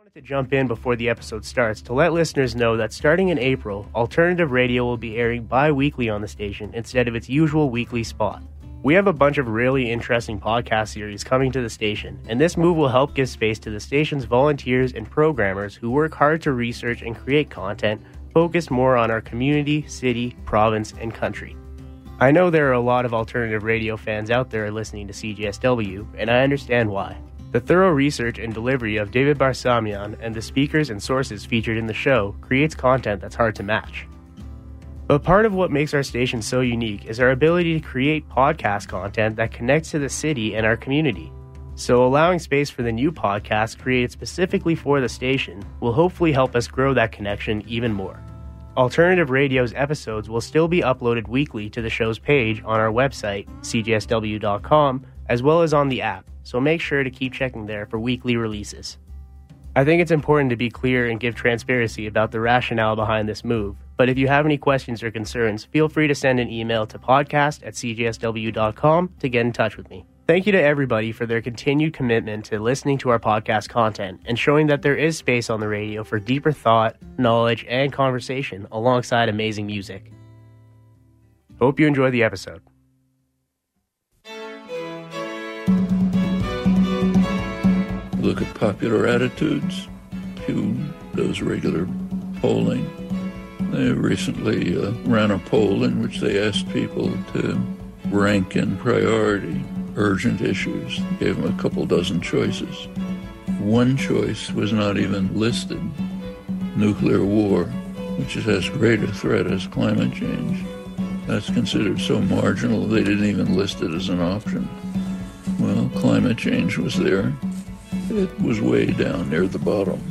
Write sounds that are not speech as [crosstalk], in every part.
wanted to jump in before the episode starts to let listeners know that starting in April, alternative radio will be airing bi weekly on the station instead of its usual weekly spot. We have a bunch of really interesting podcast series coming to the station, and this move will help give space to the station's volunteers and programmers who work hard to research and create content focused more on our community, city, province, and country. I know there are a lot of alternative radio fans out there listening to CJSW, and I understand why. The thorough research and delivery of David Barsamian and the speakers and sources featured in the show creates content that's hard to match. But part of what makes our station so unique is our ability to create podcast content that connects to the city and our community. So, allowing space for the new podcast created specifically for the station will hopefully help us grow that connection even more. Alternative Radio's episodes will still be uploaded weekly to the show's page on our website, cjsw.com, as well as on the app, so make sure to keep checking there for weekly releases. I think it's important to be clear and give transparency about the rationale behind this move, but if you have any questions or concerns, feel free to send an email to podcast at cjsw.com to get in touch with me. Thank you to everybody for their continued commitment to listening to our podcast content and showing that there is space on the radio for deeper thought, knowledge, and conversation alongside amazing music. Hope you enjoy the episode. Look at popular attitudes. Pew does regular polling. They recently uh, ran a poll in which they asked people to rank in priority urgent issues. Gave them a couple dozen choices. One choice was not even listed nuclear war, which is as great a threat as climate change. That's considered so marginal they didn't even list it as an option. Well, climate change was there. It was way down near the bottom.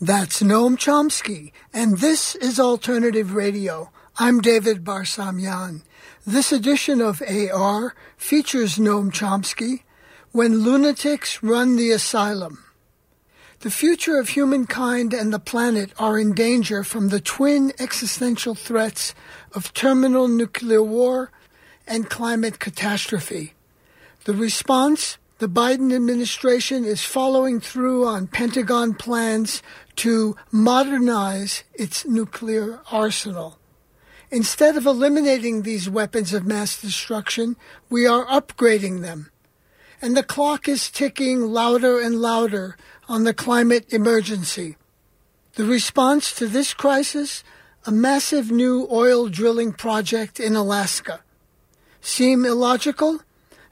That's Noam Chomsky, and this is Alternative Radio. I'm David Barsamian. This edition of AR features Noam Chomsky, When Lunatics Run the Asylum. The future of humankind and the planet are in danger from the twin existential threats of terminal nuclear war and climate catastrophe. The response the Biden administration is following through on Pentagon plans to modernize its nuclear arsenal. Instead of eliminating these weapons of mass destruction, we are upgrading them. And the clock is ticking louder and louder on the climate emergency. The response to this crisis? A massive new oil drilling project in Alaska. Seem illogical?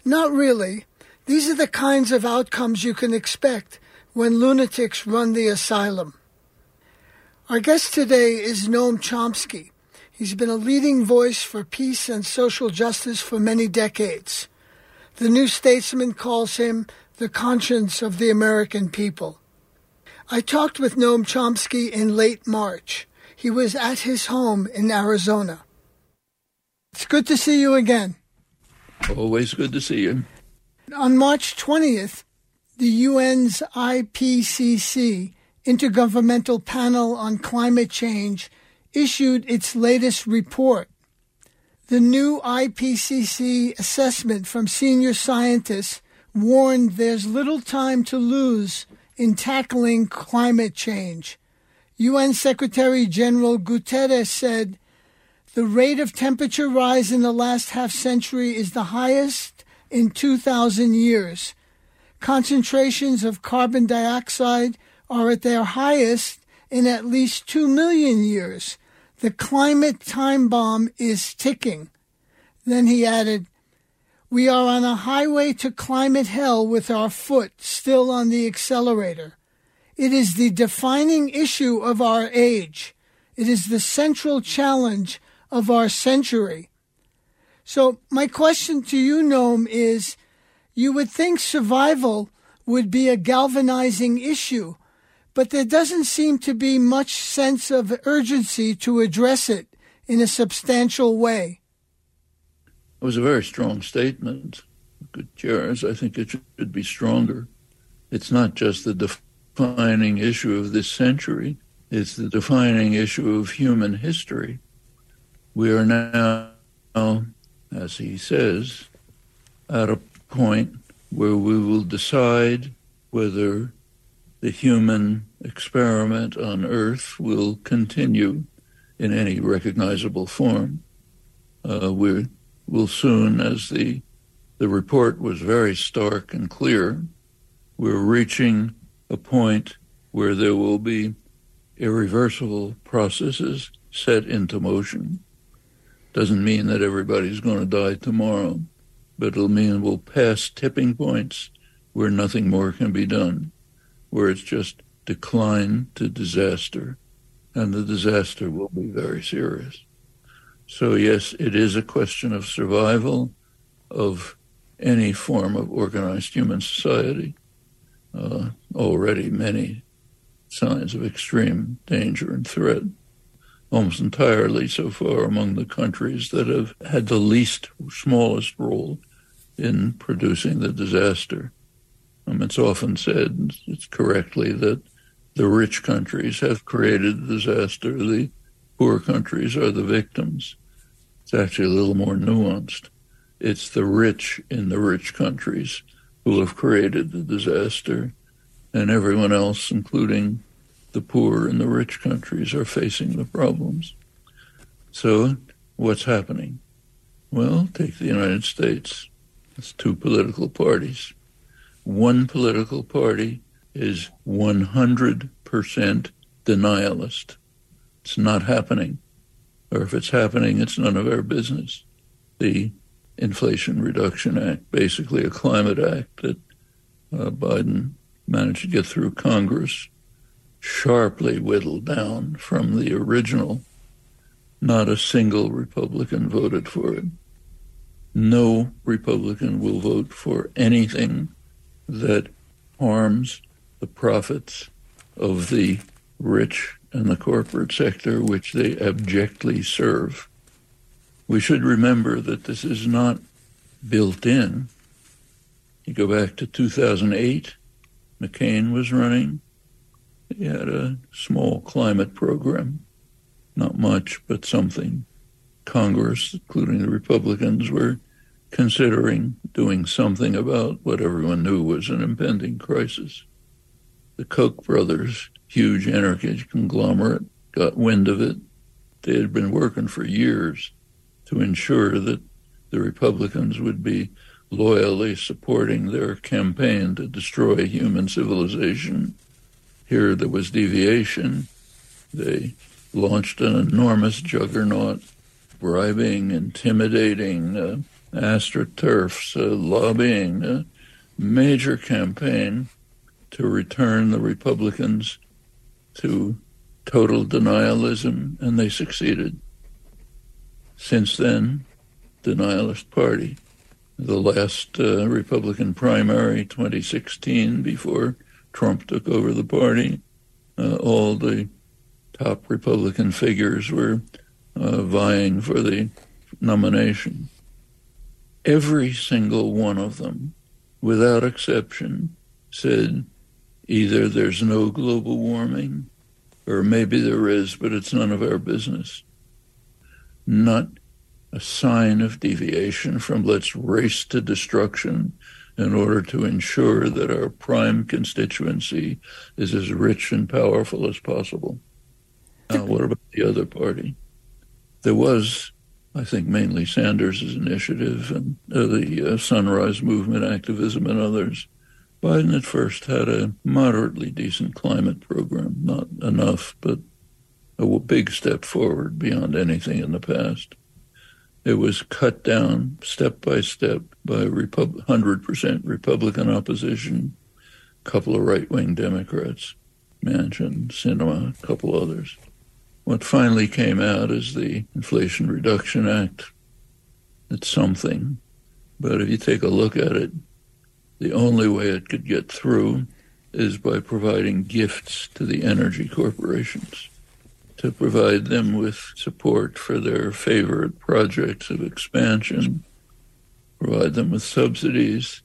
Not really. These are the kinds of outcomes you can expect when lunatics run the asylum. Our guest today is Noam Chomsky. He's been a leading voice for peace and social justice for many decades. The New Statesman calls him the conscience of the American people. I talked with Noam Chomsky in late March. He was at his home in Arizona. It's good to see you again. Always good to see you. On March 20th, the UN's IPCC, Intergovernmental Panel on Climate Change, issued its latest report. The new IPCC assessment from senior scientists warned there's little time to lose in tackling climate change. UN Secretary General Guterres said the rate of temperature rise in the last half century is the highest in 2,000 years. Concentrations of carbon dioxide are at their highest in at least 2 million years. The climate time bomb is ticking. Then he added, We are on a highway to climate hell with our foot still on the accelerator. It is the defining issue of our age. It is the central challenge of our century. So, my question to you, Noam, is you would think survival would be a galvanizing issue, but there doesn't seem to be much sense of urgency to address it in a substantial way. It was a very strong statement. Good Gutierrez, I think it should be stronger. It's not just the defining issue of this century, it's the defining issue of human history. We are now, as he says, at a point where we will decide whether the human experiment on Earth will continue in any recognizable form. Uh, we will soon, as the the report was very stark and clear, we're reaching a point where there will be irreversible processes set into motion. Doesn't mean that everybody's going to die tomorrow, but it'll mean we'll pass tipping points where nothing more can be done, where it's just decline to disaster, and the disaster will be very serious. So, yes, it is a question of survival of any form of organized human society. Uh, already many signs of extreme danger and threat, almost entirely so far among the countries that have had the least, smallest role in producing the disaster. Um, it's often said, it's correctly, that the rich countries have created the disaster, the poor countries are the victims. It's actually a little more nuanced. It's the rich in the rich countries who have created the disaster, and everyone else, including the poor and the rich countries, are facing the problems. So, what's happening? Well, take the United States. It's two political parties. One political party is 100% denialist. It's not happening. Or if it's happening, it's none of our business. The Inflation Reduction Act, basically a climate act that uh, Biden managed to get through Congress, sharply whittled down from the original. Not a single Republican voted for it. No Republican will vote for anything that harms the profits of the rich and the corporate sector which they abjectly serve. We should remember that this is not built in. You go back to 2008, McCain was running. He had a small climate program, not much, but something. Congress, including the Republicans, were considering doing something about what everyone knew was an impending crisis. The Koch brothers, huge energy conglomerate, got wind of it. They had been working for years to ensure that the Republicans would be loyally supporting their campaign to destroy human civilization. Here there was deviation. They launched an enormous juggernaut, bribing, intimidating, uh, astroturfs, uh, lobbying, a major campaign to return the Republicans to total denialism, and they succeeded. Since then, denialist party. The last uh, Republican primary, 2016, before Trump took over the party, uh, all the top Republican figures were uh, vying for the nomination. Every single one of them, without exception, said either there's no global warming, or maybe there is, but it's none of our business not a sign of deviation from let's race to destruction in order to ensure that our prime constituency is as rich and powerful as possible. Now, what about the other party? There was, I think, mainly Sanders' initiative and uh, the uh, Sunrise Movement activism and others. Biden at first had a moderately decent climate program, not enough, but a big step forward beyond anything in the past. It was cut down step by step by Repub- 100% Republican opposition, a couple of right wing Democrats, Manchin, Sinema, a couple others. What finally came out is the Inflation Reduction Act. It's something, but if you take a look at it, the only way it could get through is by providing gifts to the energy corporations to provide them with support for their favorite projects of expansion, provide them with subsidies,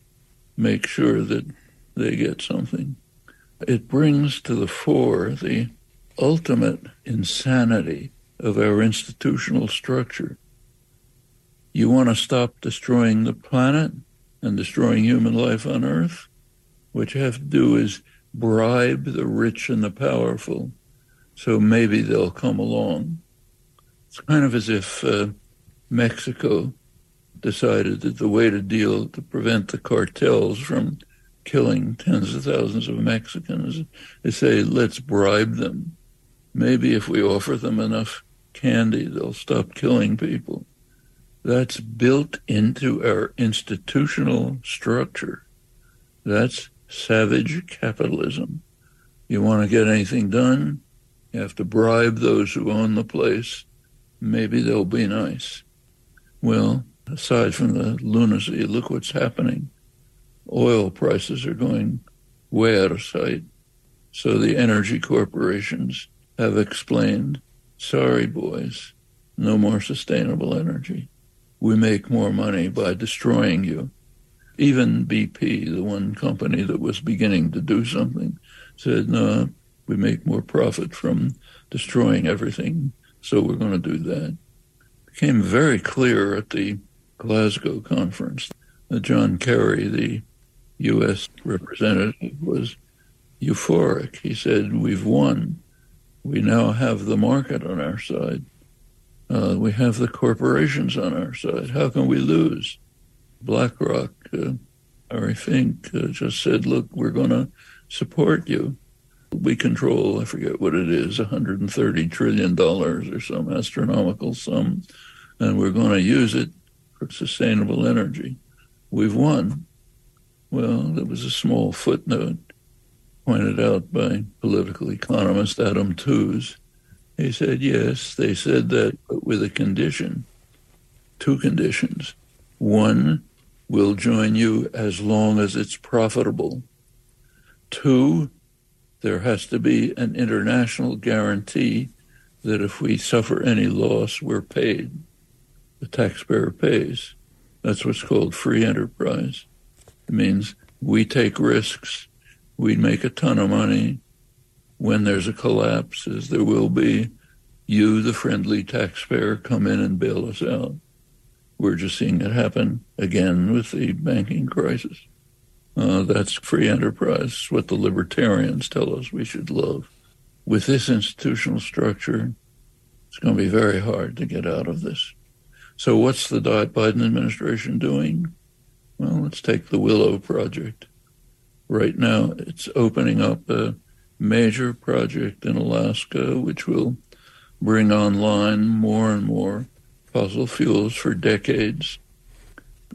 make sure that they get something. It brings to the fore the ultimate insanity of our institutional structure. You want to stop destroying the planet? and destroying human life on Earth. What you have to do is bribe the rich and the powerful, so maybe they'll come along. It's kind of as if uh, Mexico decided that the way to deal to prevent the cartels from killing tens of thousands of Mexicans is say, let's bribe them. Maybe if we offer them enough candy, they'll stop killing people. That's built into our institutional structure. That's savage capitalism. You want to get anything done, you have to bribe those who own the place. Maybe they'll be nice. Well, aside from the lunacy, look what's happening. Oil prices are going way out of sight. So the energy corporations have explained, sorry, boys, no more sustainable energy. We make more money by destroying you. Even BP, the one company that was beginning to do something, said, no, we make more profit from destroying everything, so we're going to do that. It became very clear at the Glasgow conference that John Kerry, the U.S. representative, was euphoric. He said, We've won. We now have the market on our side. Uh, we have the corporations on our side. How can we lose? BlackRock, uh, I think, uh, just said, Look, we're going to support you. We control, I forget what it is, $130 trillion or some astronomical sum, and we're going to use it for sustainable energy. We've won. Well, there was a small footnote pointed out by political economist Adam Tooze. He said, yes, they said that, but with a condition, two conditions. One, we'll join you as long as it's profitable. Two, there has to be an international guarantee that if we suffer any loss, we're paid. The taxpayer pays. That's what's called free enterprise. It means we take risks, we make a ton of money. When there's a collapse, as there will be, you, the friendly taxpayer, come in and bail us out. We're just seeing it happen again with the banking crisis. Uh, that's free enterprise, what the libertarians tell us we should love. With this institutional structure, it's going to be very hard to get out of this. So, what's the Biden administration doing? Well, let's take the Willow Project. Right now, it's opening up a major project in Alaska, which will bring online more and more fossil fuels for decades.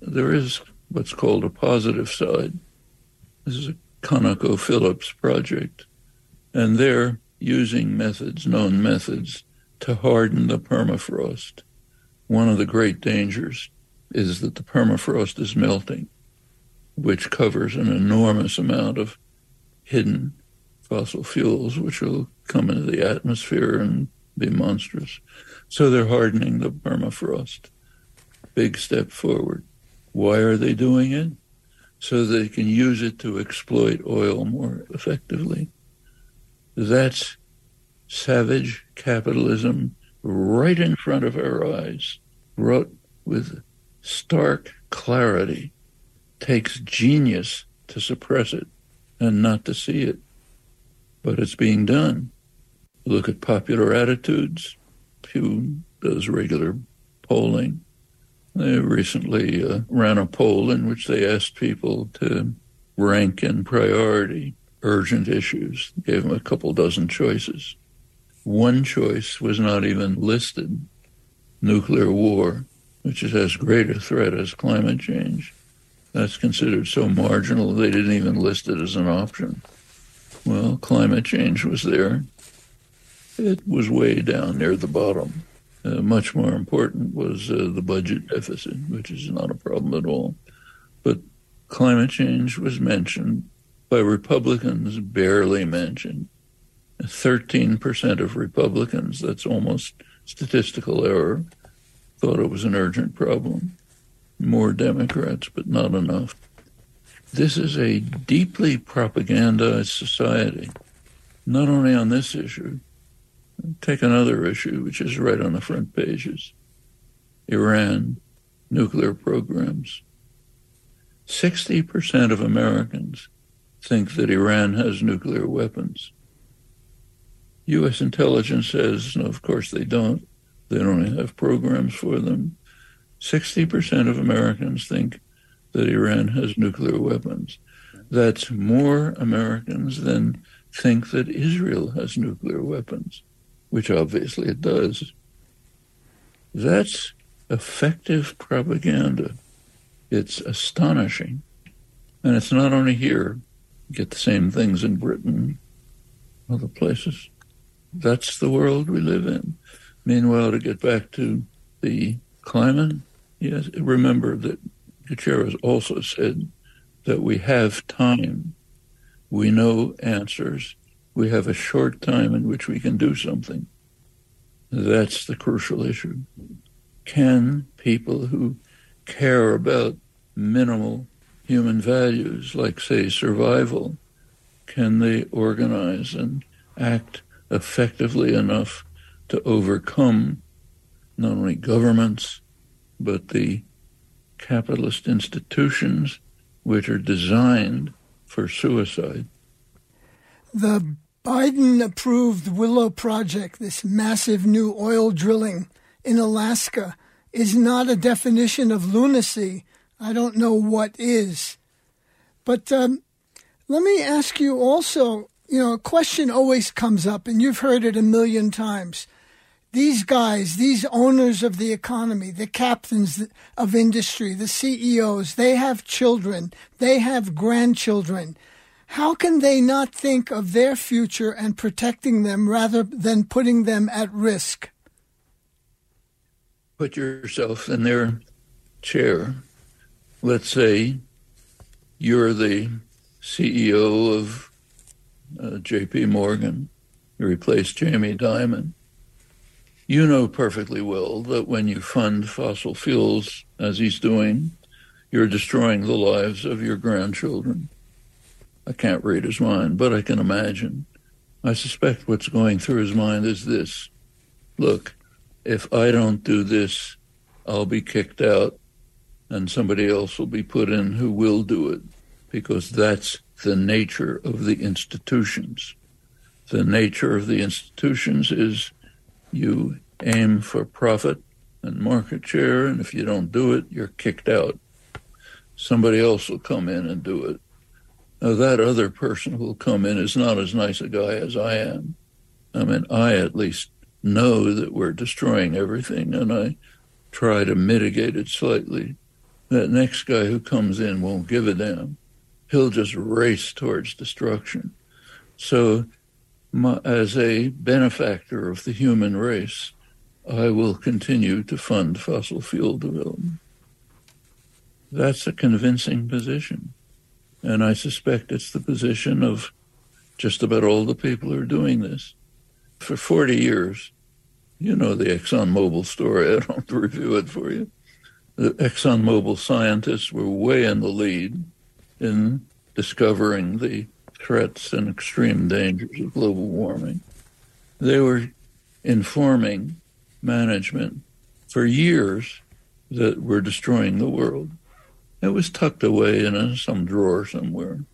There is what's called a positive side. This is a ConocoPhillips project, and they're using methods, known methods, to harden the permafrost. One of the great dangers is that the permafrost is melting, which covers an enormous amount of hidden fossil fuels, which will come into the atmosphere and be monstrous. So they're hardening the permafrost. Big step forward. Why are they doing it? So they can use it to exploit oil more effectively. That's savage capitalism right in front of our eyes, wrought with stark clarity. Takes genius to suppress it and not to see it. But it's being done. Look at popular attitudes. Pew does regular polling. They recently uh, ran a poll in which they asked people to rank in priority urgent issues, gave them a couple dozen choices. One choice was not even listed nuclear war, which is as great a threat as climate change. That's considered so marginal they didn't even list it as an option. Well, climate change was there. It was way down near the bottom. Uh, much more important was uh, the budget deficit, which is not a problem at all. But climate change was mentioned by Republicans, barely mentioned. 13% of Republicans, that's almost statistical error, thought it was an urgent problem. More Democrats, but not enough. This is a deeply propagandized society, not only on this issue, Take another issue, which is right on the front pages Iran, nuclear programs. 60% of Americans think that Iran has nuclear weapons. U.S. intelligence says, no, of course they don't. They don't have programs for them. 60% of Americans think that Iran has nuclear weapons. That's more Americans than think that Israel has nuclear weapons, which obviously it does. That's effective propaganda. It's astonishing. And it's not only here. You get the same things in Britain, other places. That's the world we live in. Meanwhile, to get back to the climate, yes, remember that Gutierrez also said that we have time. We know answers. We have a short time in which we can do something. That's the crucial issue. Can people who care about minimal human values, like, say, survival, can they organize and act effectively enough to overcome not only governments, but the capitalist institutions which are designed for suicide. The Biden approved Willow Project, this massive new oil drilling in Alaska, is not a definition of lunacy. I don't know what is. But um, let me ask you also you know, a question always comes up, and you've heard it a million times. These guys, these owners of the economy, the captains of industry, the CEOs, they have children, they have grandchildren. How can they not think of their future and protecting them rather than putting them at risk? Put yourself in their chair. Let's say you're the CEO of uh, J.P. Morgan, you replaced Jamie Dimon. You know perfectly well that when you fund fossil fuels, as he's doing, you're destroying the lives of your grandchildren. I can't read his mind, but I can imagine. I suspect what's going through his mind is this look, if I don't do this, I'll be kicked out, and somebody else will be put in who will do it, because that's the nature of the institutions. The nature of the institutions is you aim for profit and market share, and if you don't do it, you're kicked out. Somebody else will come in and do it. Now, that other person who will come in is not as nice a guy as I am. I mean, I at least know that we're destroying everything, and I try to mitigate it slightly. That next guy who comes in won't give a damn he'll just race towards destruction. So, my, as a benefactor of the human race, I will continue to fund fossil fuel development. That's a convincing position. And I suspect it's the position of just about all the people who are doing this. For 40 years, you know the ExxonMobil story. [laughs] I don't have to review it for you. The ExxonMobil scientists were way in the lead in discovering the threats and extreme dangers of global warming. They were informing management for years that we're destroying the world. It was tucked away in a, some drawer somewhere.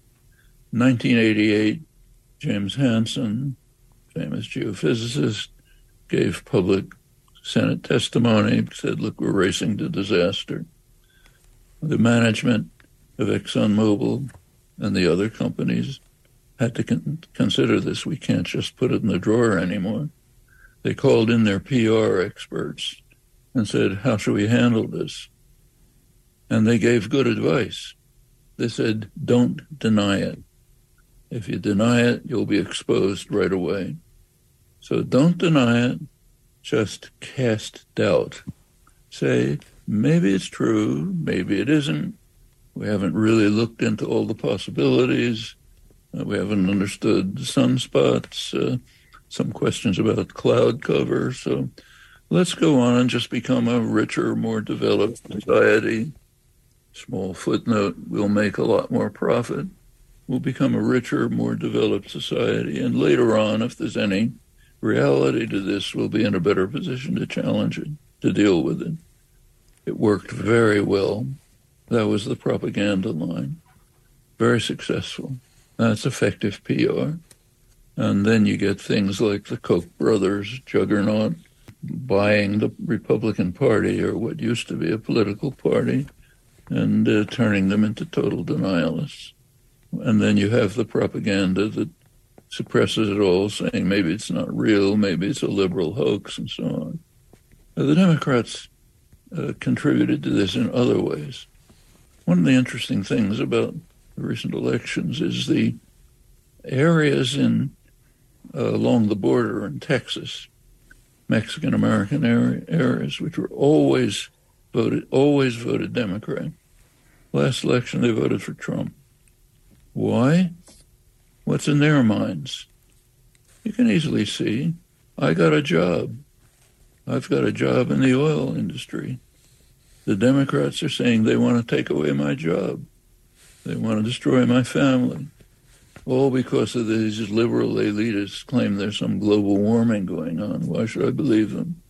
1988, James Hansen, famous geophysicist, gave public Senate testimony, said, look, we're racing to disaster. The management of ExxonMobil and the other companies had to con- consider this. We can't just put it in the drawer anymore. They called in their PR experts and said, How should we handle this? And they gave good advice. They said, Don't deny it. If you deny it, you'll be exposed right away. So don't deny it, just cast doubt. Say, maybe it's true, maybe it isn't, we haven't really looked into all the possibilities. Uh, we haven't understood sunspots, uh, some questions about cloud cover. So let's go on and just become a richer, more developed society. Small footnote, we'll make a lot more profit. We'll become a richer, more developed society. And later on, if there's any reality to this, we'll be in a better position to challenge it, to deal with it. It worked very well That was the propaganda line. Very successful. That's effective PR. And then you get things like the Koch brothers juggernaut buying the Republican Party or what used to be a political party and uh, turning them into total denialists. And then you have the propaganda that suppresses it all, saying maybe it's not real, maybe it's a liberal hoax, and so on. Now, the Democrats uh, contributed to this in other ways. One of the interesting things about the recent elections is the areas in uh, along the border in Texas, Mexican American areas, which were always voted always voted Democrat. Last election, they voted for Trump. Why? What's in their minds? You can easily see. I got a job. I've got a job in the oil industry. The Democrats are saying they want to take away my job. They want to destroy my family. All because of these liberal elitists claim there's some global warming going on. Why should I believe them?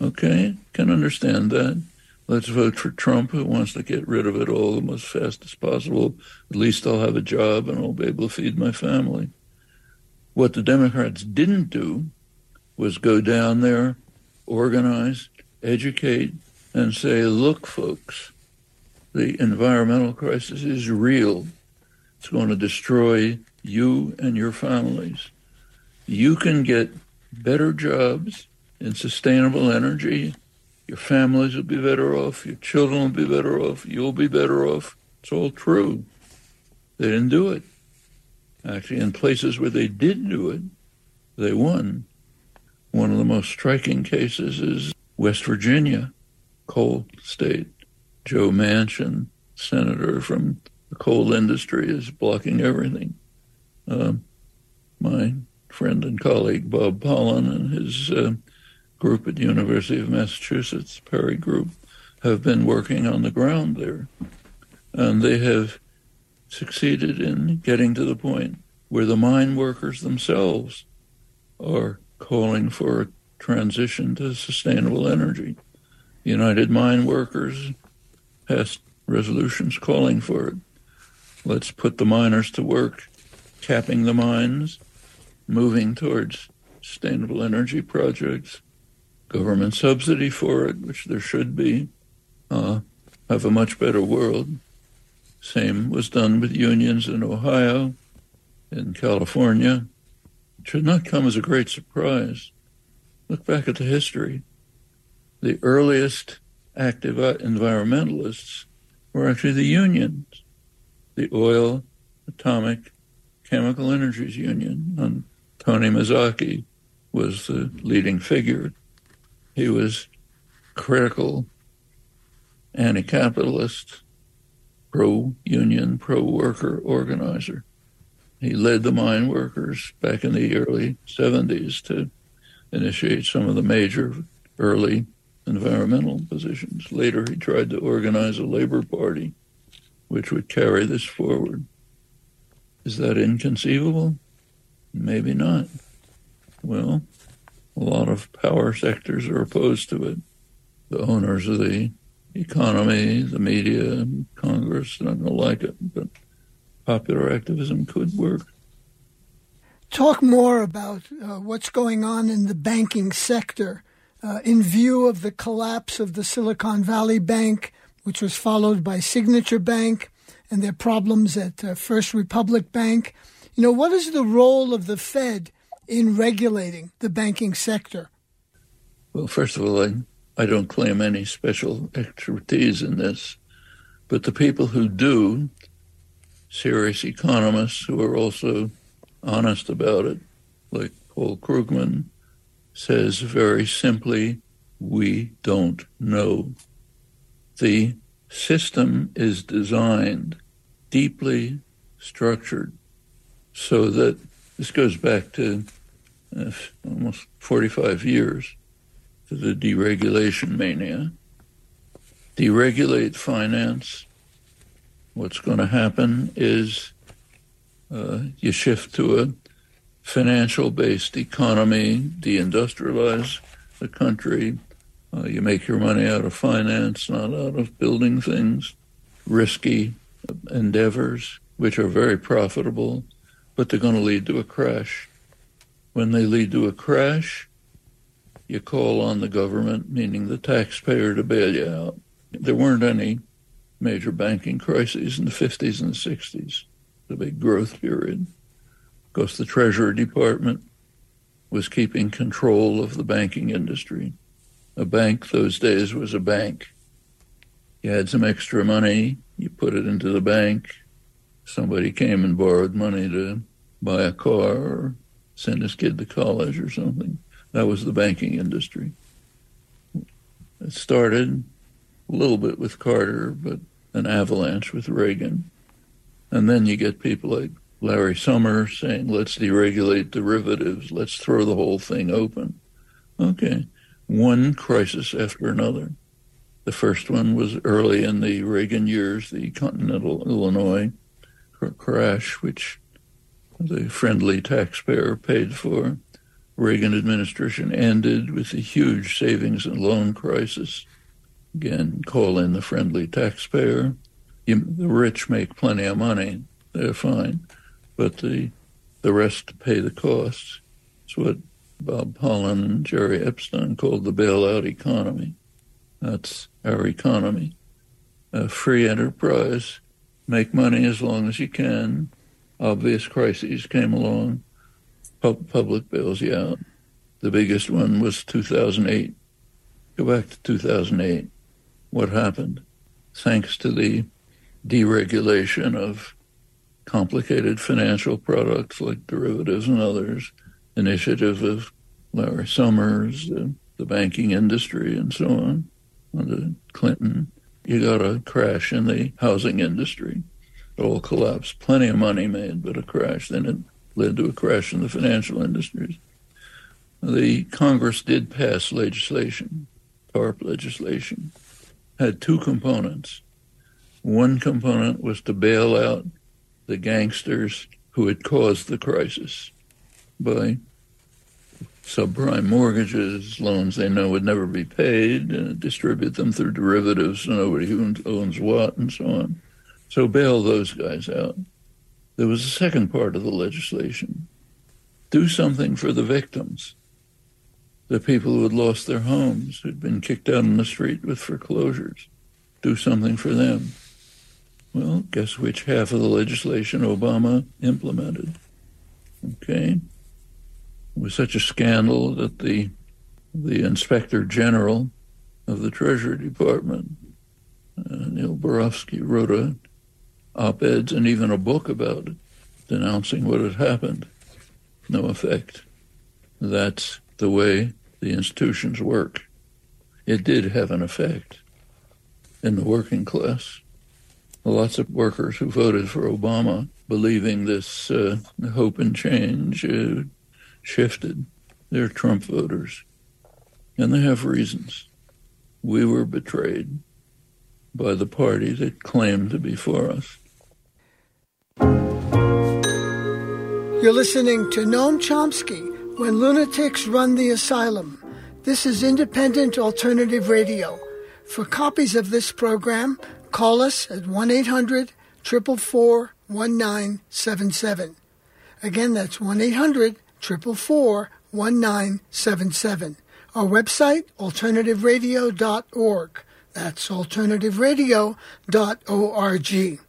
Okay, can understand that. Let's vote for Trump, who wants to get rid of it all as fast as possible. At least I'll have a job and I'll be able to feed my family. What the Democrats didn't do was go down there, organize, educate, and say, look, folks, the environmental crisis is real. It's going to destroy you and your families. You can get better jobs in sustainable energy your families will be better off. Your children will be better off. You'll be better off. It's all true. They didn't do it. Actually, in places where they did do it, they won. One of the most striking cases is West Virginia, coal state. Joe Manchin, senator from the coal industry, is blocking everything. Uh, my friend and colleague Bob Pollin and his uh, group at the University of Massachusetts, PERI Group, have been working on the ground there. And they have succeeded in getting to the point where the mine workers themselves are calling for a transition to sustainable energy. United Mine Workers passed resolutions calling for it. Let's put the miners to work, capping the mines, moving towards sustainable energy projects, government subsidy for it, which there should be, uh, have a much better world. Same was done with unions in Ohio, in California. It should not come as a great surprise. Look back at the history. The earliest active environmentalists were actually the unions, the Oil, Atomic, Chemical Energies Union. And Tony Mazzocchi was the leading figure he was critical, anti-capitalist, pro-union, pro-worker organizer. He led the mine workers back in the early 70s to initiate some of the major early environmental positions. Later, he tried to organize a labor party which would carry this forward. Is that inconceivable? Maybe not. Well, a lot of power sectors are opposed to it. The owners of the economy, the media, Congress don't like it, but popular activism could work. Talk more about uh, what's going on in the banking sector uh, in view of the collapse of the Silicon Valley Bank, which was followed by Signature Bank, and their problems at uh, First Republic Bank. You know, what is the role of the Fed in regulating the banking sector? Well, first of all, I, I don't claim any special expertise in this, but the people who do, serious economists who are also honest about it, like Paul Krugman, says very simply, we don't know. The system is designed, deeply structured, so that this goes back to uh, almost 45 years to the deregulation mania. Deregulate finance. What's going to happen is uh, you shift to a financial based economy, deindustrialize the country. Uh, you make your money out of finance, not out of building things. risky endeavors, which are very profitable, but they're going to lead to a crash. When they lead to a crash, you call on the government, meaning the taxpayer, to bail you out. There weren't any major banking crises in the 50s and the 60s, the big growth period, because the Treasury Department was keeping control of the banking industry. A bank those days was a bank. You had some extra money, you put it into the bank. Somebody came and borrowed money to buy a car or send his kid to college or something. That was the banking industry. It started a little bit with Carter, but an avalanche with Reagan. And then you get people like Larry Summers saying, let's deregulate derivatives, let's throw the whole thing open. Okay, one crisis after another. The first one was early in the Reagan years, the Continental Illinois crash, which the friendly taxpayer paid for. Reagan administration ended with a huge savings and loan crisis. Again, call in the friendly taxpayer. The rich make plenty of money; they're fine, but the the rest pay the costs. It's what Bob Pollin and Jerry Epstein called the bailout economy. That's our economy. A free enterprise, make money as long as you can. Obvious crises came along, public bails you out. The biggest one was 2008. Go back to 2008. What happened? Thanks to the deregulation of complicated financial products like derivatives and others, initiative of Larry Summers, the, the banking industry, and so on, under Clinton, you got a crash in the housing industry. It all collapsed. Plenty of money made, but a crash. Then it led to a crash in the financial industries. The Congress did pass legislation, TARP legislation, had two components. One component was to bail out the gangsters who had caused the crisis by subprime mortgages, loans they know would never be paid, and distribute them through derivatives so nobody owns what, and so on. So bail those guys out. There was a second part of the legislation. Do something for the victims, the people who had lost their homes, who'd been kicked out on the street with foreclosures. Do something for them. Well, guess which half of the legislation Obama implemented? Okay. Was such a scandal that the the inspector general of the Treasury Department, uh, Neil Barofsky, wrote a op-eds and even a book about it, denouncing what had happened. No effect. That's the way the institutions work. It did have an effect in the working class. Lots of workers who voted for Obama, believing this uh, hope and change, uh, shifted. They're Trump voters. And they have reasons. We were betrayed by the party that claimed to be for us. You're listening to Noam Chomsky when lunatics run the asylum. This is independent alternative radio. For copies of this program, call us at 1 800 444 1977. Again, that's 1 800 444 1977. Our website, alternativeradio.org. That's alternativeradio.org.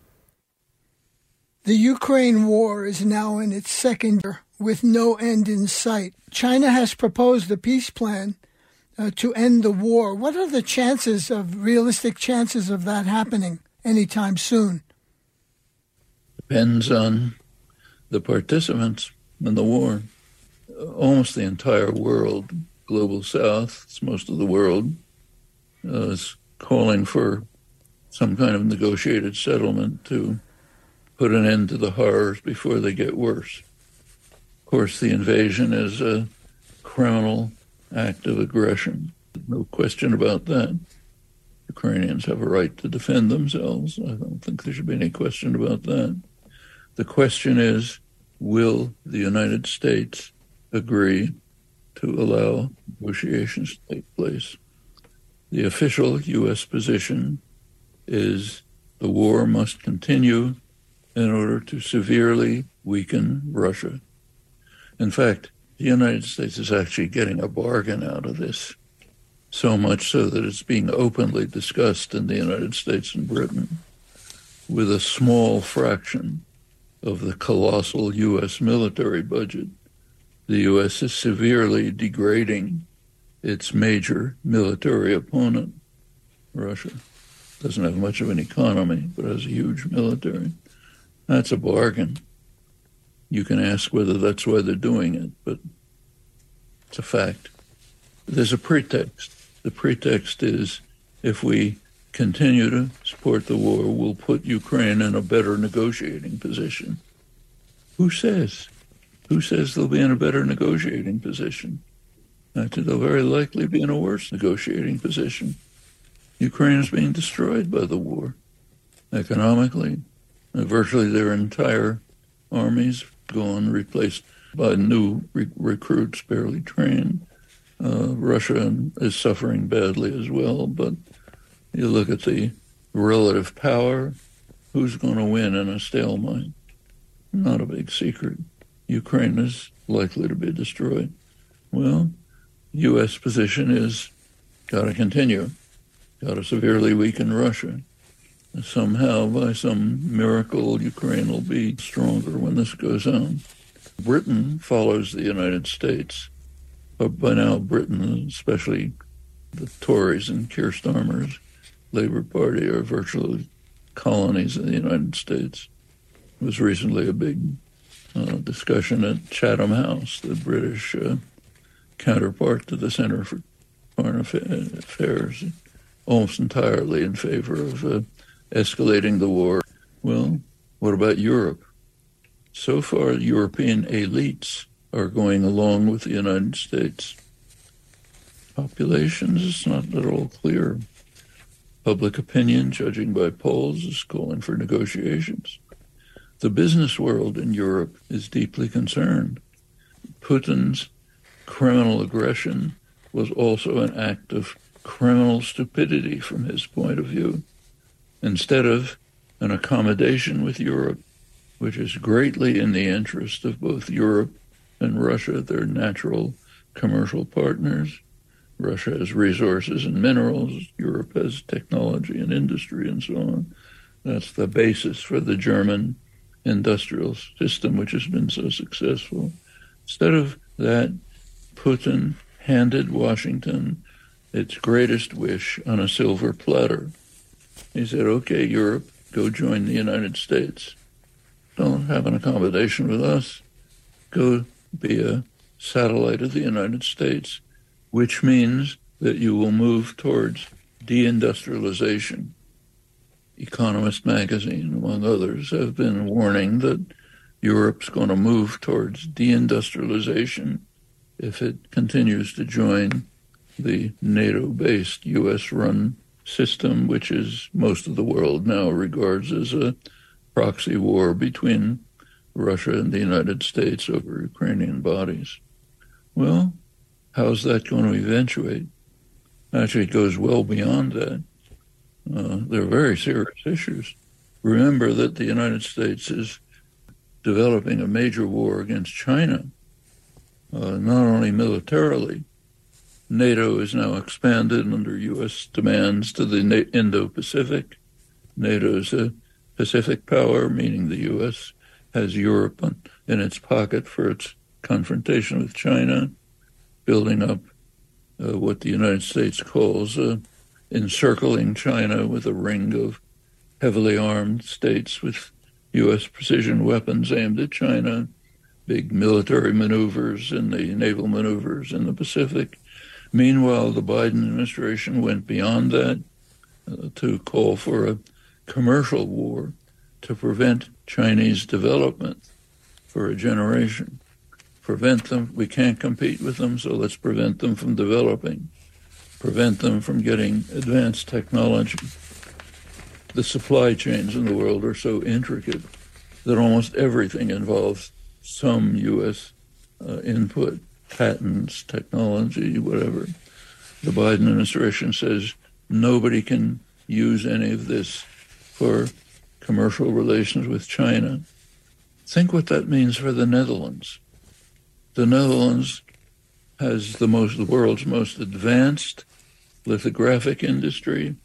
The Ukraine war is now in its second year with no end in sight. China has proposed a peace plan uh, to end the war. What are the chances of realistic chances of that happening anytime soon? Depends on the participants in the war. Almost the entire world, global south, it's most of the world, uh, is calling for some kind of negotiated settlement to put an end to the horrors before they get worse. Of course, the invasion is a criminal act of aggression. No question about that. Ukrainians have a right to defend themselves. I don't think there should be any question about that. The question is will the United States agree to allow negotiations to take place? The official U.S. position is The war must continue in order to severely weaken Russia. In fact, the United States is actually getting a bargain out of this, so much so that it's being openly discussed in the United States and Britain with a small fraction of the colossal U.S. military budget. The U.S. is severely degrading its major military opponent, Russia. Doesn't have much of an economy, but has a huge military. That's a bargain. You can ask whether that's why they're doing it, but it's a fact. There's a pretext. The pretext is if we continue to support the war, we'll put Ukraine in a better negotiating position. Who says? Who says they'll be in a better negotiating position? Actually, they'll very likely be in a worse negotiating position. Ukraine is being destroyed by the war economically, virtually their entire armies gone, replaced by new re- recruits barely trained. Uh, Russia is suffering badly as well, but you look at the relative power, who's going to win in a stalemate? Not a big secret. Ukraine is likely to be destroyed. Well, U.S. position is got to continue, got to severely weaken Russia somehow, by some miracle, Ukraine will be stronger when this goes on. Britain follows the United States. But by now, Britain, especially the Tories and Keir Starmer's Labour Party, are virtually colonies of the United States. It was recently a big uh, discussion at Chatham House, the British uh, counterpart to the Center for Foreign Affairs, almost entirely in favor of uh, escalating the war. Well, what about Europe? So far, European elites are going along with the United States. Populations, it's not at all clear. Public opinion, judging by polls, is calling for negotiations. The business world in Europe is deeply concerned. Putin's criminal aggression was also an act of criminal stupidity from his point of view instead of an accommodation with Europe, which is greatly in the interest of both Europe and Russia, their natural commercial partners. Russia has resources and minerals, Europe has technology and industry and so on. That's the basis for the German industrial system, which has been so successful. Instead of that, Putin handed Washington its greatest wish on a silver platter. He said, okay, Europe, go join the United States. Don't have an accommodation with us. Go be a satellite of the United States, which means that you will move towards deindustrialization. Economist magazine, among others, have been warning that Europe's going to move towards deindustrialization if it continues to join the NATO based US run system, which is most of the world now regards as a proxy war between Russia and the United States over Ukrainian bodies. Well, how's that going to eventuate? Actually, it goes well beyond that. Uh, they're very serious issues. Remember that the United States is developing a major war against China, uh, not only militarily, NATO is now expanded under U.S. demands to the Indo Pacific. NATO is a Pacific power, meaning the U.S. has Europe in its pocket for its confrontation with China, building up uh, what the United States calls uh, encircling China with a ring of heavily armed states with U.S. precision weapons aimed at China, big military maneuvers and the naval maneuvers in the Pacific Meanwhile, the Biden administration went beyond that uh, to call for a commercial war to prevent Chinese development for a generation. Prevent them, we can't compete with them, so let's prevent them from developing, prevent them from getting advanced technology. The supply chains in the world are so intricate that almost everything involves some U.S. Uh, input patents, technology, whatever. The Biden administration says nobody can use any of this for commercial relations with China. Think what that means for the Netherlands. The Netherlands has the most the world's most advanced lithographic industry,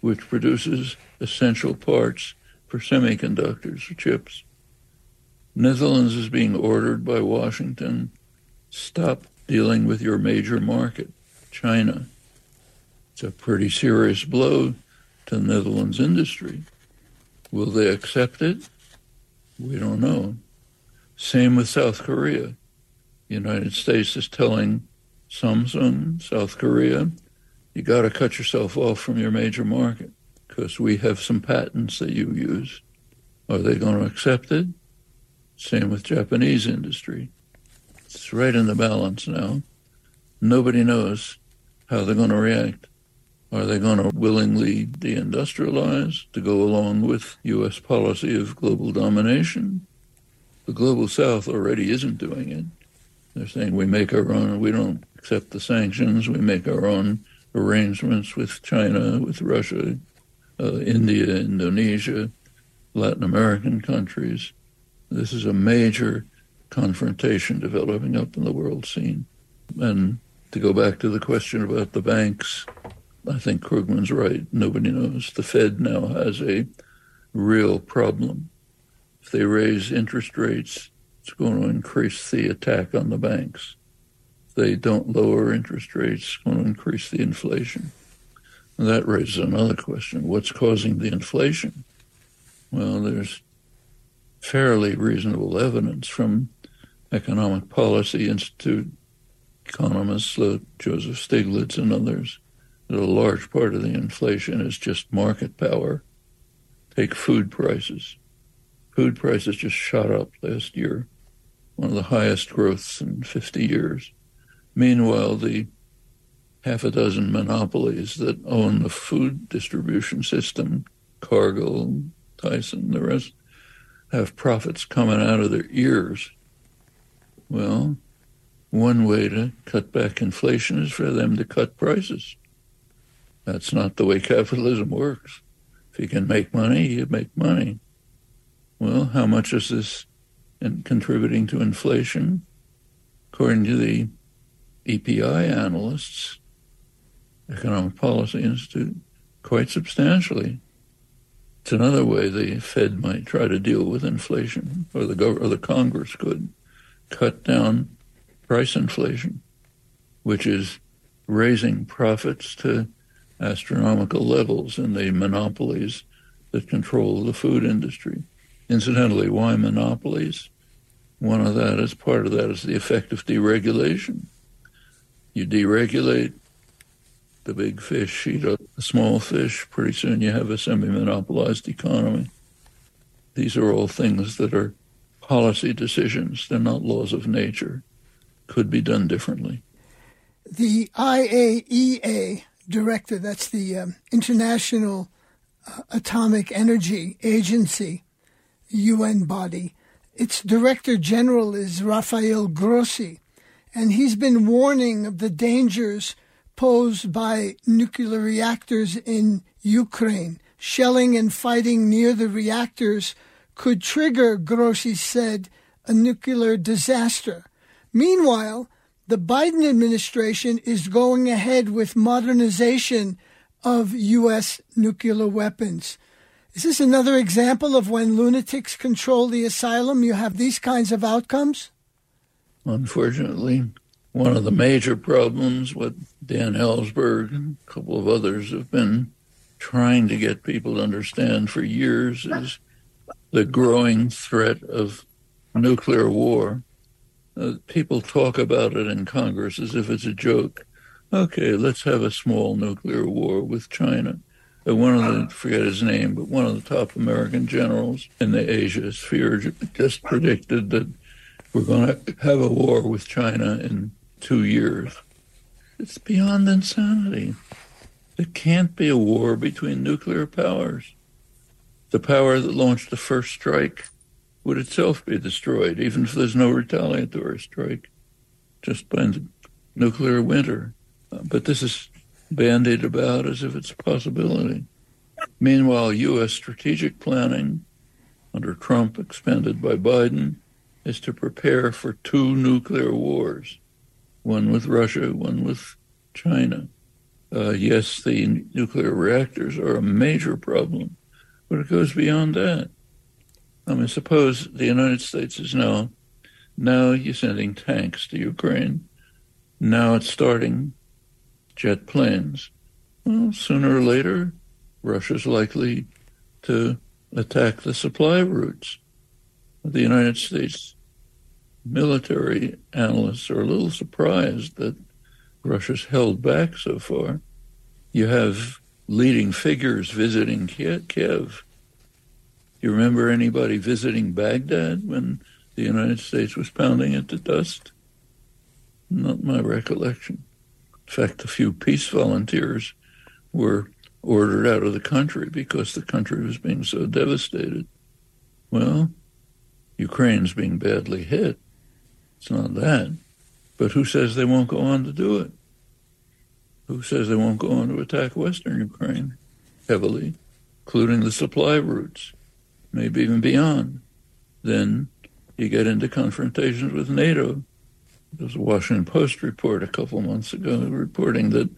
which produces essential parts for semiconductors, or chips. Netherlands is being ordered by Washington, stop dealing with your major market, China. It's a pretty serious blow to Netherlands industry. Will they accept it? We don't know. Same with South Korea. The United States is telling Samsung, South Korea, you got to cut yourself off from your major market because we have some patents that you use. Are they going to accept it? Same with Japanese industry. It's right in the balance now. Nobody knows how they're going to react. Are they going to willingly deindustrialize to go along with U.S. policy of global domination? The global south already isn't doing it. They're saying we make our own, we don't accept the sanctions, we make our own arrangements with China, with Russia, uh, India, Indonesia, Latin American countries. This is a major confrontation developing up in the world scene. And to go back to the question about the banks, I think Krugman's right. Nobody knows. The Fed now has a real problem. If they raise interest rates, it's going to increase the attack on the banks. If they don't lower interest rates, it's going to increase the inflation. And that raises another question. What's causing the inflation? Well, there's fairly reasonable evidence from Economic Policy Institute economists Joseph Stiglitz and others that a large part of the inflation is just market power. Take food prices. Food prices just shot up last year, one of the highest growths in 50 years. Meanwhile, the half a dozen monopolies that own the food distribution system, Cargill, Tyson, the rest, have profits coming out of their ears. Well, one way to cut back inflation is for them to cut prices. That's not the way capitalism works. If you can make money, you make money. Well, how much is this in contributing to inflation? According to the EPI analysts, Economic Policy Institute, quite substantially. It's another way the Fed might try to deal with inflation, or the or the Congress could cut down price inflation, which is raising profits to astronomical levels in the monopolies that control the food industry. Incidentally, why monopolies? One of that is part of that is the effect of deregulation. You deregulate, the big fish eat up the small fish. Pretty soon you have a semi monopolized economy. These are all things that are policy decisions, they're not laws of nature. Could be done differently. The IAEA director, that's the um, International uh, Atomic Energy Agency, UN body. Its director general is Rafael Grossi, and he's been warning of the dangers posed by nuclear reactors in Ukraine. Shelling and fighting near the reactors could trigger, Grossi said, a nuclear disaster. Meanwhile, the Biden administration is going ahead with modernization of U.S. nuclear weapons. Is this another example of when lunatics control the asylum? You have these kinds of outcomes? Unfortunately, one of the major problems, what Dan Ellsberg and a couple of others have been trying to get people to understand for years, is the growing threat of nuclear war. Uh, people talk about it in Congress as if it's a joke. Okay, let's have a small nuclear war with China. One of the, forget his name, but one of the top American generals in the Asia sphere just predicted that we're going to have a war with China in two years. It's beyond insanity. There can't be a war between nuclear powers. The power that launched the first strike would itself be destroyed, even if there's no retaliatory strike, just by nuclear winter. Uh, but this is bandied about as if it's a possibility. Meanwhile, U.S. strategic planning under Trump, expanded by Biden, is to prepare for two nuclear wars one with Russia, one with China. Uh, yes, the nuclear reactors are a major problem, but it goes beyond that. I mean, suppose the United States is now, now you're sending tanks to Ukraine. Now it's starting jet planes. Well, sooner or later, Russia's likely to attack the supply routes. The United States military analysts are a little surprised that Russia's held back so far. You have leading figures visiting Kiev. You remember anybody visiting Baghdad when the United States was pounding it to dust? Not my recollection. In fact, a few peace volunteers were ordered out of the country because the country was being so devastated. Well, Ukraine's being badly hit. It's not that. But who says they won't go on to do it? Who says they won't go on to attack Western Ukraine heavily, including the supply routes, maybe even beyond? Then you get into confrontations with NATO. There was a Washington Post report a couple months ago reporting that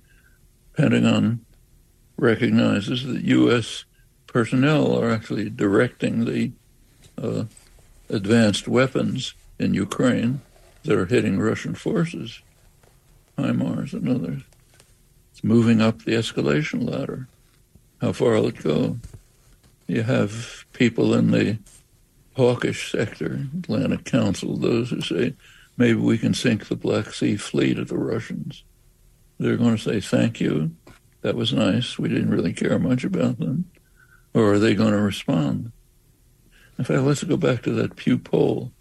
Pentagon recognizes that U.S. personnel are actually directing the uh, advanced weapons in Ukraine that are hitting Russian forces, HIMARS and others. It's moving up the escalation ladder. How far will it go? You have people in the hawkish sector, Atlantic Council, those who say maybe we can sink the Black Sea fleet of the Russians. They're going to say thank you. That was nice. We didn't really care much about them. Or are they going to respond? In fact, let's go back to that Pew poll.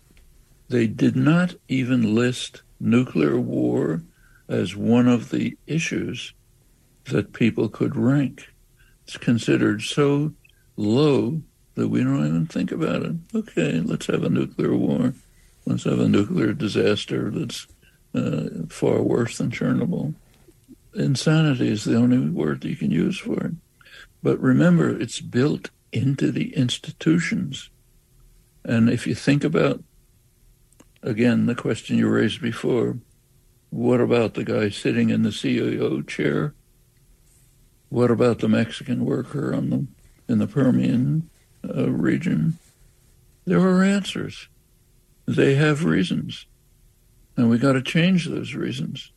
They did not even list nuclear war as one of the issues that people could rank. It's considered so low that we don't even think about it. Okay, let's have a nuclear war. Let's have a nuclear disaster that's uh, far worse than Chernobyl. Insanity is the only word you can use for it. But remember, it's built into the institutions. And if you think about again, the question you raised before what about the guy sitting in the CEO chair? What about the Mexican worker on the in the Permian uh, region? There are answers. They have reasons, and we got to change those reasons.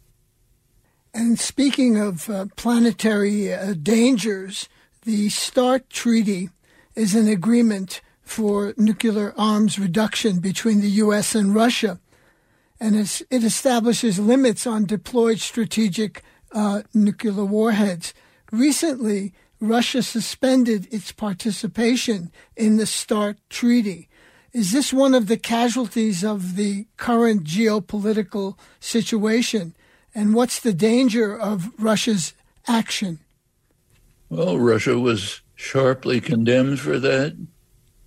And speaking of uh, planetary uh, dangers, the START Treaty is an agreement for nuclear arms reduction between the U.S. and Russia. And it establishes limits on deployed strategic uh, nuclear warheads. Recently, Russia suspended its participation in the START treaty. Is this one of the casualties of the current geopolitical situation? And what's the danger of Russia's action? Well, Russia was sharply condemned for that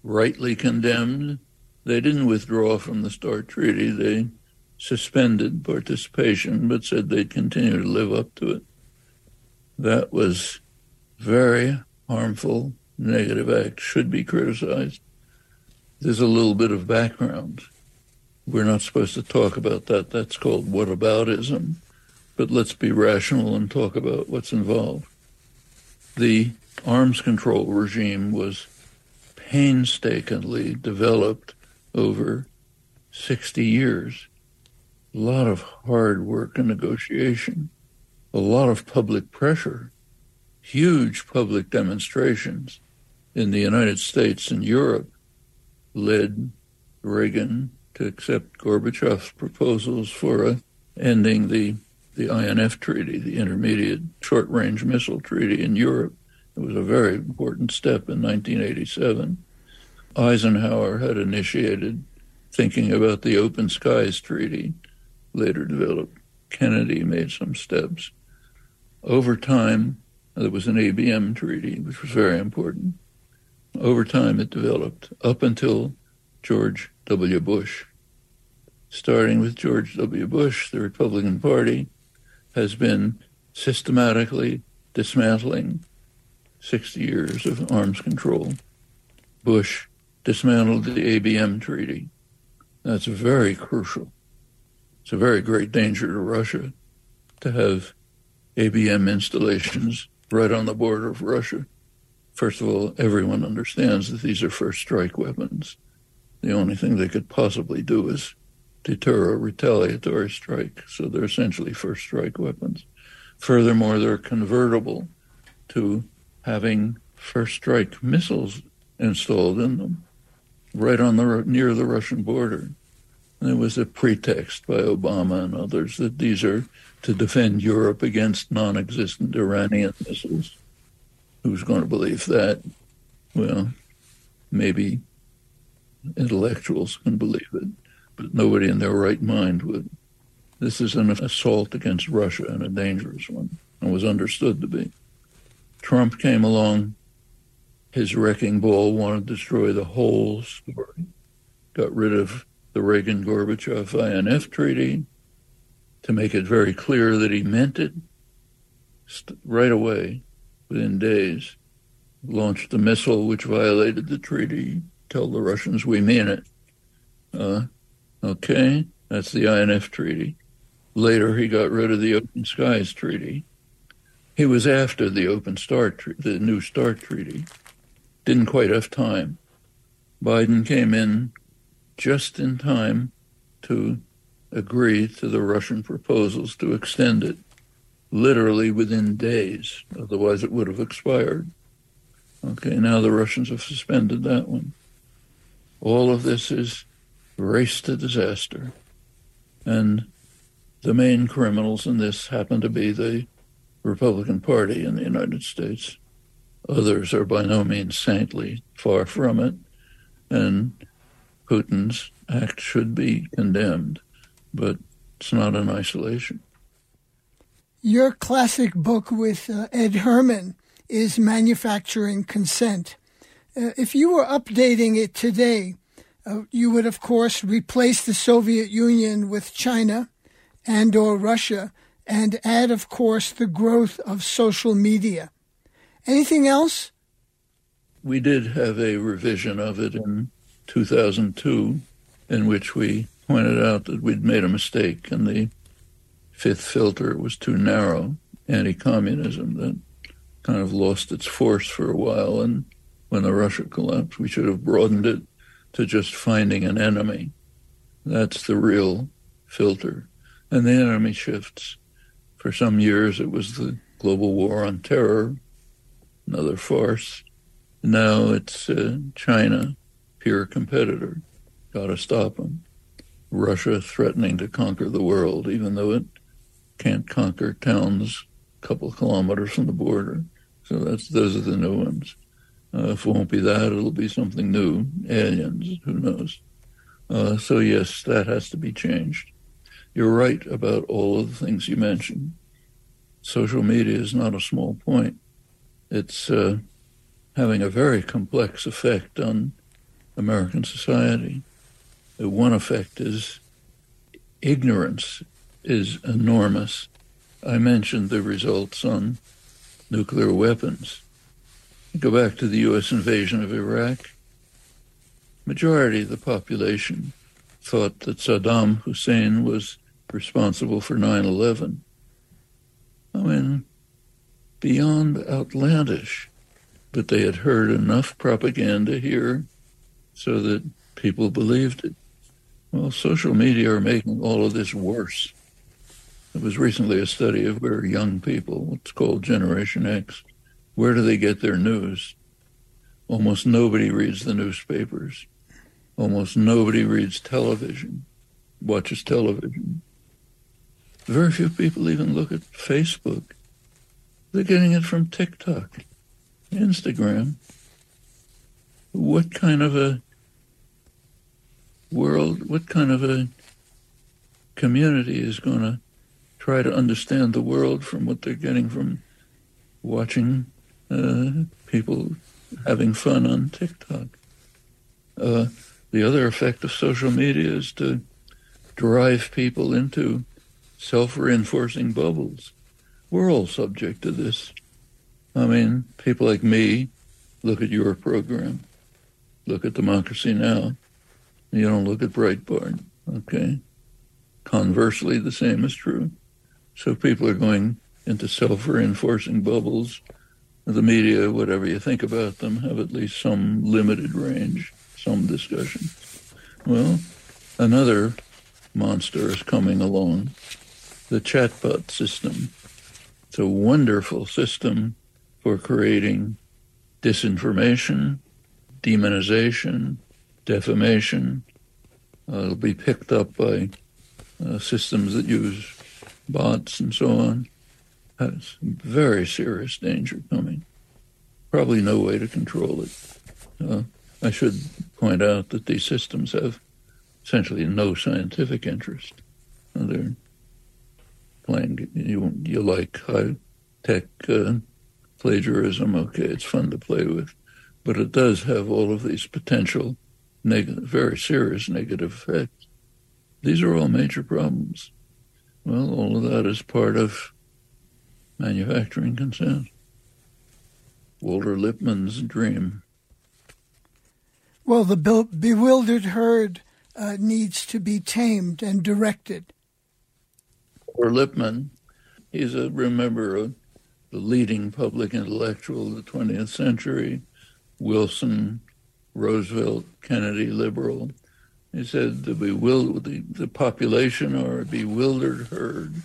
rightly condemned. They didn't withdraw from the START Treaty. They suspended participation, but said they'd continue to live up to it. That was very harmful, negative act, should be criticized. There's a little bit of background. We're not supposed to talk about that. That's called whataboutism. But let's be rational and talk about what's involved. The arms control regime was painstakingly developed over 60 years. A lot of hard work and negotiation, a lot of public pressure, huge public demonstrations in the United States and Europe led Reagan to accept Gorbachev's proposals for uh, ending the, the INF treaty, the Intermediate Short Range Missile Treaty in Europe. It was a very important step in 1987. Eisenhower had initiated thinking about the Open Skies Treaty, later developed. Kennedy made some steps. Over time, there was an ABM treaty, which was very important. Over time, it developed up until George W. Bush. Starting with George W. Bush, the Republican Party has been systematically dismantling 60 years of arms control. Bush dismantled the ABM treaty. That's very crucial. It's a very great danger to Russia to have ABM installations right on the border of Russia. First of all, everyone understands that these are first strike weapons. The only thing they could possibly do is deter a retaliatory strike. So they're essentially first strike weapons. Furthermore, they're convertible to having first strike missiles installed in them right on the near the Russian border. There was a pretext by Obama and others that these are to defend Europe against non-existent Iranian missiles. Who's going to believe that? Well, maybe intellectuals can believe it, but nobody in their right mind would. This is an assault against Russia and a dangerous one, and was understood to be. Trump came along. His wrecking ball wanted to destroy the whole story. Got rid of the Reagan Gorbachev INF treaty to make it very clear that he meant it right away, within days. Launched a missile which violated the treaty. Tell the Russians we mean it. Uh, okay, that's the INF treaty. Later, he got rid of the Open Skies Treaty. He was after the Open Start, the New START Treaty. Didn't quite have time. Biden came in just in time to agree to the Russian proposals to extend it, literally within days. Otherwise, it would have expired. Okay, now the Russians have suspended that one. All of this is race to disaster. And the main criminals in this happen to be the Republican Party in the United States. Others are by no means saintly, far from it. And Putin's act should be condemned, but it's not in isolation. Your classic book with uh, Ed Herman is Manufacturing Consent. Uh, if you were updating it today, uh, you would, of course, replace the Soviet Union with China and or Russia and add, of course, the growth of social media. Anything else? We did have a revision of it in 2002 in which we pointed out that we'd made a mistake and the fifth filter was too narrow, anti-communism, that kind of lost its force for a while. And when the Russia collapsed, we should have broadened it to just finding an enemy. That's the real filter and the enemy shifts. For some years, it was the global war on terror, another farce. Now it's uh, China, peer competitor. Got to stop them. Russia threatening to conquer the world, even though it can't conquer towns a couple kilometers from the border. So that's those are the new ones. Uh, if it won't be that, it'll be something new. Aliens, who knows? Uh, so yes, that has to be changed. You're right about all of the things you mentioned. Social media is not a small point. It's uh, having a very complex effect on American society. The one effect is ignorance is enormous. I mentioned the results on nuclear weapons. Go back to the U.S. invasion of Iraq. Majority of the population thought that Saddam Hussein was responsible for 9 11. I mean, beyond outlandish. But they had heard enough propaganda here so that people believed it. Well, social media are making all of this worse. There was recently a study of where young people, what's called Generation X, where do they get their news? Almost nobody reads the newspapers. Almost nobody reads television, watches television. Very few people even look at Facebook. They're getting it from TikTok, Instagram. What kind of a world, what kind of a community is going to try to understand the world from what they're getting from watching uh, people having fun on TikTok? Uh, the other effect of social media is to drive people into self reinforcing bubbles. We're all subject to this. I mean, people like me look at your program, look at Democracy Now. You don't look at Breitbart, okay? Conversely, the same is true. So people are going into self-reinforcing bubbles. The media, whatever you think about them, have at least some limited range, some discussion. Well, another monster is coming along, the chatbot system. It's a wonderful system for creating disinformation, demonization, defamation. Uh, it'll be picked up by uh, systems that use bots and so on. Has very serious danger coming. Probably no way to control it. Uh, I should point out that these systems have essentially no scientific interest. They're playing, you, you like high tech uh, plagiarism, okay, it's fun to play with, but it does have all of these potential negative, very serious negative effects. These are all major problems. Well, all of that is part of manufacturing consent. Walter Lippmann's dream. Well, the bewildered herd uh, needs to be tamed and directed. Walter Lippmann, he's a remember a the leading public intellectual of the 20th century, Wilson, Roosevelt, Kennedy, liberal. He said the, the, the population are a bewildered herd,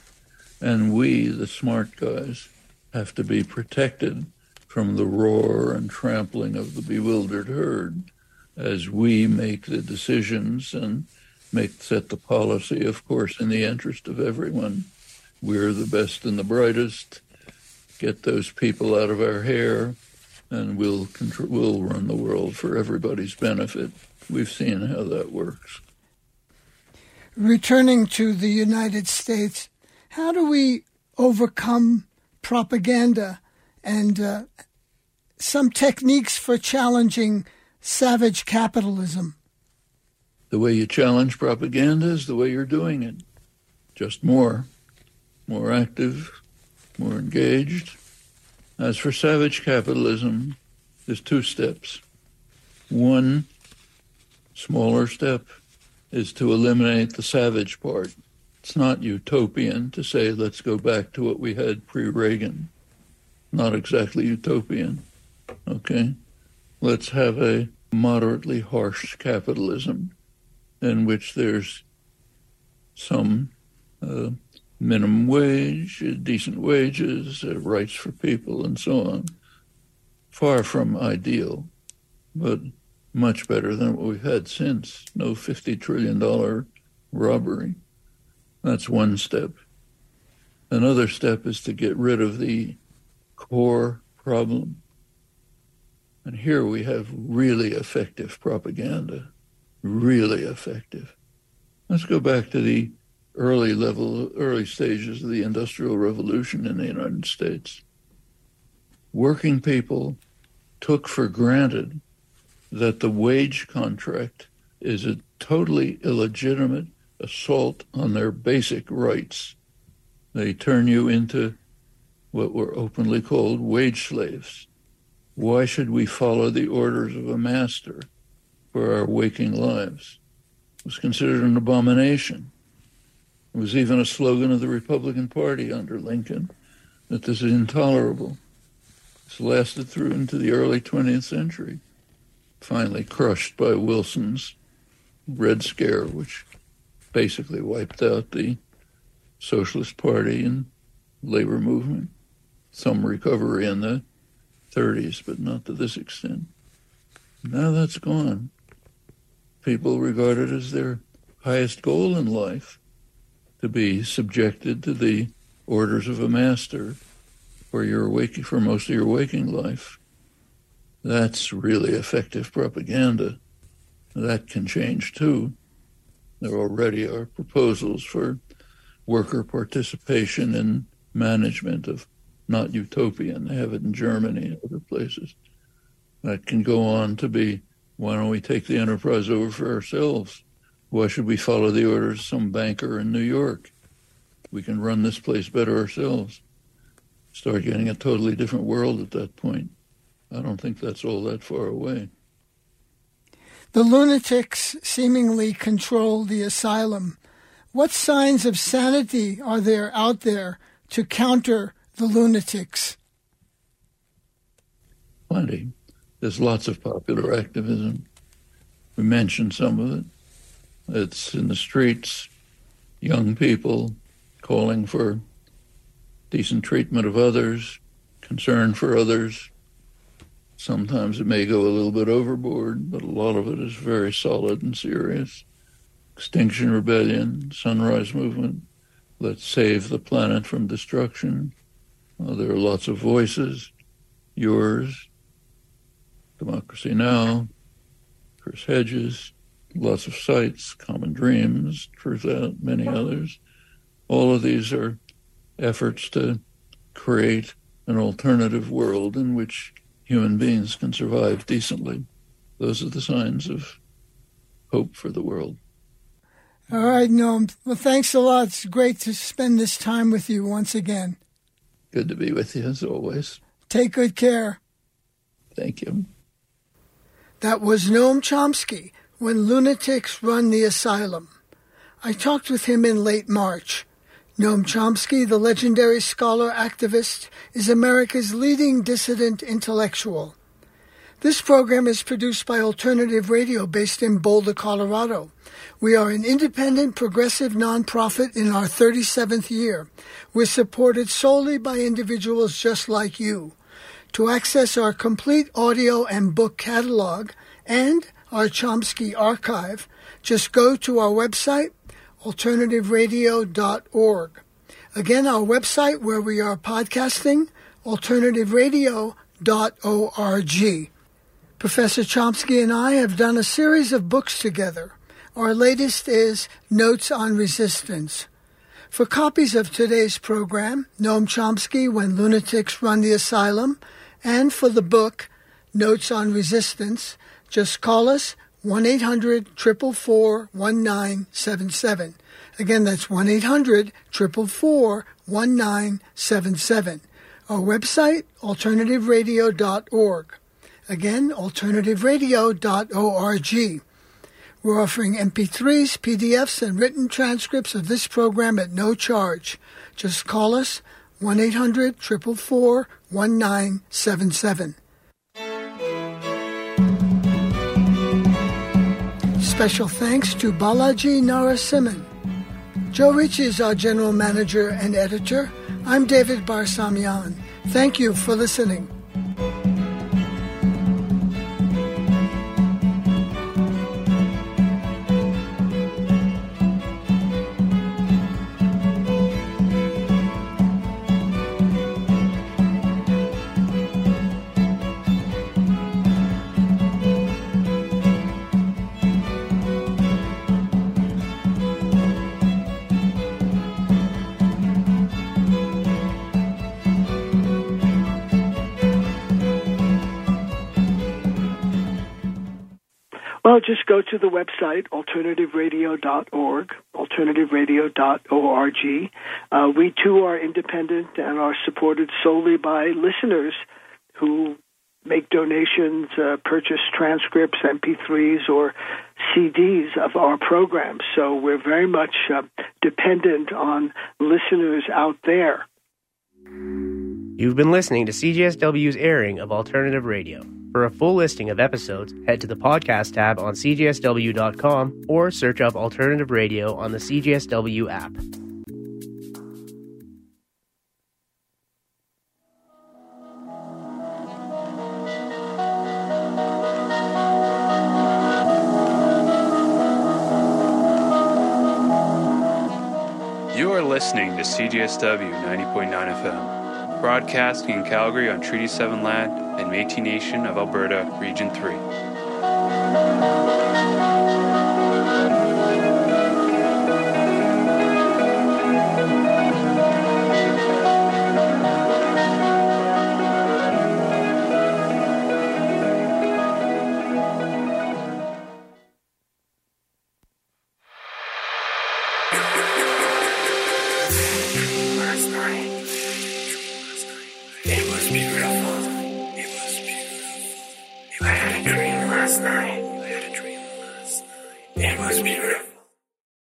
and we, the smart guys, have to be protected from the roar and trampling of the bewildered herd as we make the decisions and make set the policy, of course, in the interest of everyone. We're the best and the brightest get those people out of our hair, and we'll control, we'll run the world for everybody's benefit. We've seen how that works. Returning to the United States, how do we overcome propaganda and uh, some techniques for challenging savage capitalism? The way you challenge propaganda is the way you're doing it. Just more, more active, more engaged. As for savage capitalism, there's two steps. One smaller step is to eliminate the savage part. It's not utopian to say, let's go back to what we had pre Reagan. Not exactly utopian. Okay? Let's have a moderately harsh capitalism in which there's some uh, minimum wage, decent wages, uh, rights for people, and so on. Far from ideal, but much better than what we've had since. No $50 trillion robbery. That's one step. Another step is to get rid of the core problem. And here we have really effective propaganda, really effective. Let's go back to the early level, early stages of the Industrial Revolution in the United States. Working people took for granted that the wage contract is a totally illegitimate assault on their basic rights. They turn you into what were openly called wage slaves. Why should we follow the orders of a master for our waking lives? It was considered an abomination. It was even a slogan of the Republican Party under Lincoln that this is intolerable. This lasted through into the early 20th century, finally crushed by Wilson's Red Scare, which basically wiped out the Socialist Party and labor movement. Some recovery in the 30s, but not to this extent. Now that's gone. People regard it as their highest goal in life to be subjected to the orders of a master for your waking for most of your waking life. That's really effective propaganda. That can change too. There already are proposals for worker participation in management of not utopian. They have it in Germany and other places. That can go on to be why don't we take the enterprise over for ourselves? Why should we follow the orders of some banker in New York? We can run this place better ourselves. start getting a totally different world at that point. I don't think that's all that far away. The lunatics seemingly control the asylum. What signs of sanity are there out there to counter the lunatics? Plenty. There's lots of popular activism. We mentioned some of it. It's in the streets, young people calling for decent treatment of others, concern for others. Sometimes it may go a little bit overboard, but a lot of it is very solid and serious. Extinction Rebellion, Sunrise Movement, let's save the planet from destruction. Uh, there are lots of voices, yours, Democracy Now!, Chris Hedges, lots of sites, Common Dreams, Truthout, many others. All of these are efforts to create an alternative world in which human beings can survive decently. Those are the signs of hope for the world. All right, Noam. Well, thanks a lot. It's great to spend this time with you once again. Good to be with you as always. Take good care. Thank you. That was Noam Chomsky when lunatics run the asylum. I talked with him in late March. Noam Chomsky, the legendary scholar activist, is America's leading dissident intellectual. This program is produced by Alternative Radio based in Boulder, Colorado. We are an independent, progressive nonprofit in our 37th year. We're supported solely by individuals just like you. To access our complete audio and book catalog and our Chomsky archive, just go to our website, alternativeradio.org. Again, our website where we are podcasting, alternativeradio.org. Professor Chomsky and I have done a series of books together. Our latest is Notes on Resistance. For copies of today's program, Noam Chomsky, When Lunatics Run the Asylum, and for the book, Notes on Resistance, just call us 1 800 444 1977. Again, that's 1 800 444 1977. Our website, alternativeradio.org. Again, alternativeradio.org. We're offering MP3s, PDFs, and written transcripts of this program at no charge. Just call us 1 800 444 1977. Special thanks to Balaji Narasimhan. Joe Ritchie is our general manager and editor. I'm David Barsamian. Thank you for listening. Just go to the website, alternativeradio.org, alternativeradio.org. Uh, we too are independent and are supported solely by listeners who make donations, uh, purchase transcripts, MP3s, or CDs of our programs. So we're very much uh, dependent on listeners out there. You've been listening to CJSW's airing of alternative radio. For a full listing of episodes, head to the podcast tab on cjsw.com or search up alternative radio on the CJSW app. You are listening to CJSW 90.9 FM broadcasting in Calgary on Treaty 7 land and Métis Nation of Alberta, Region 3.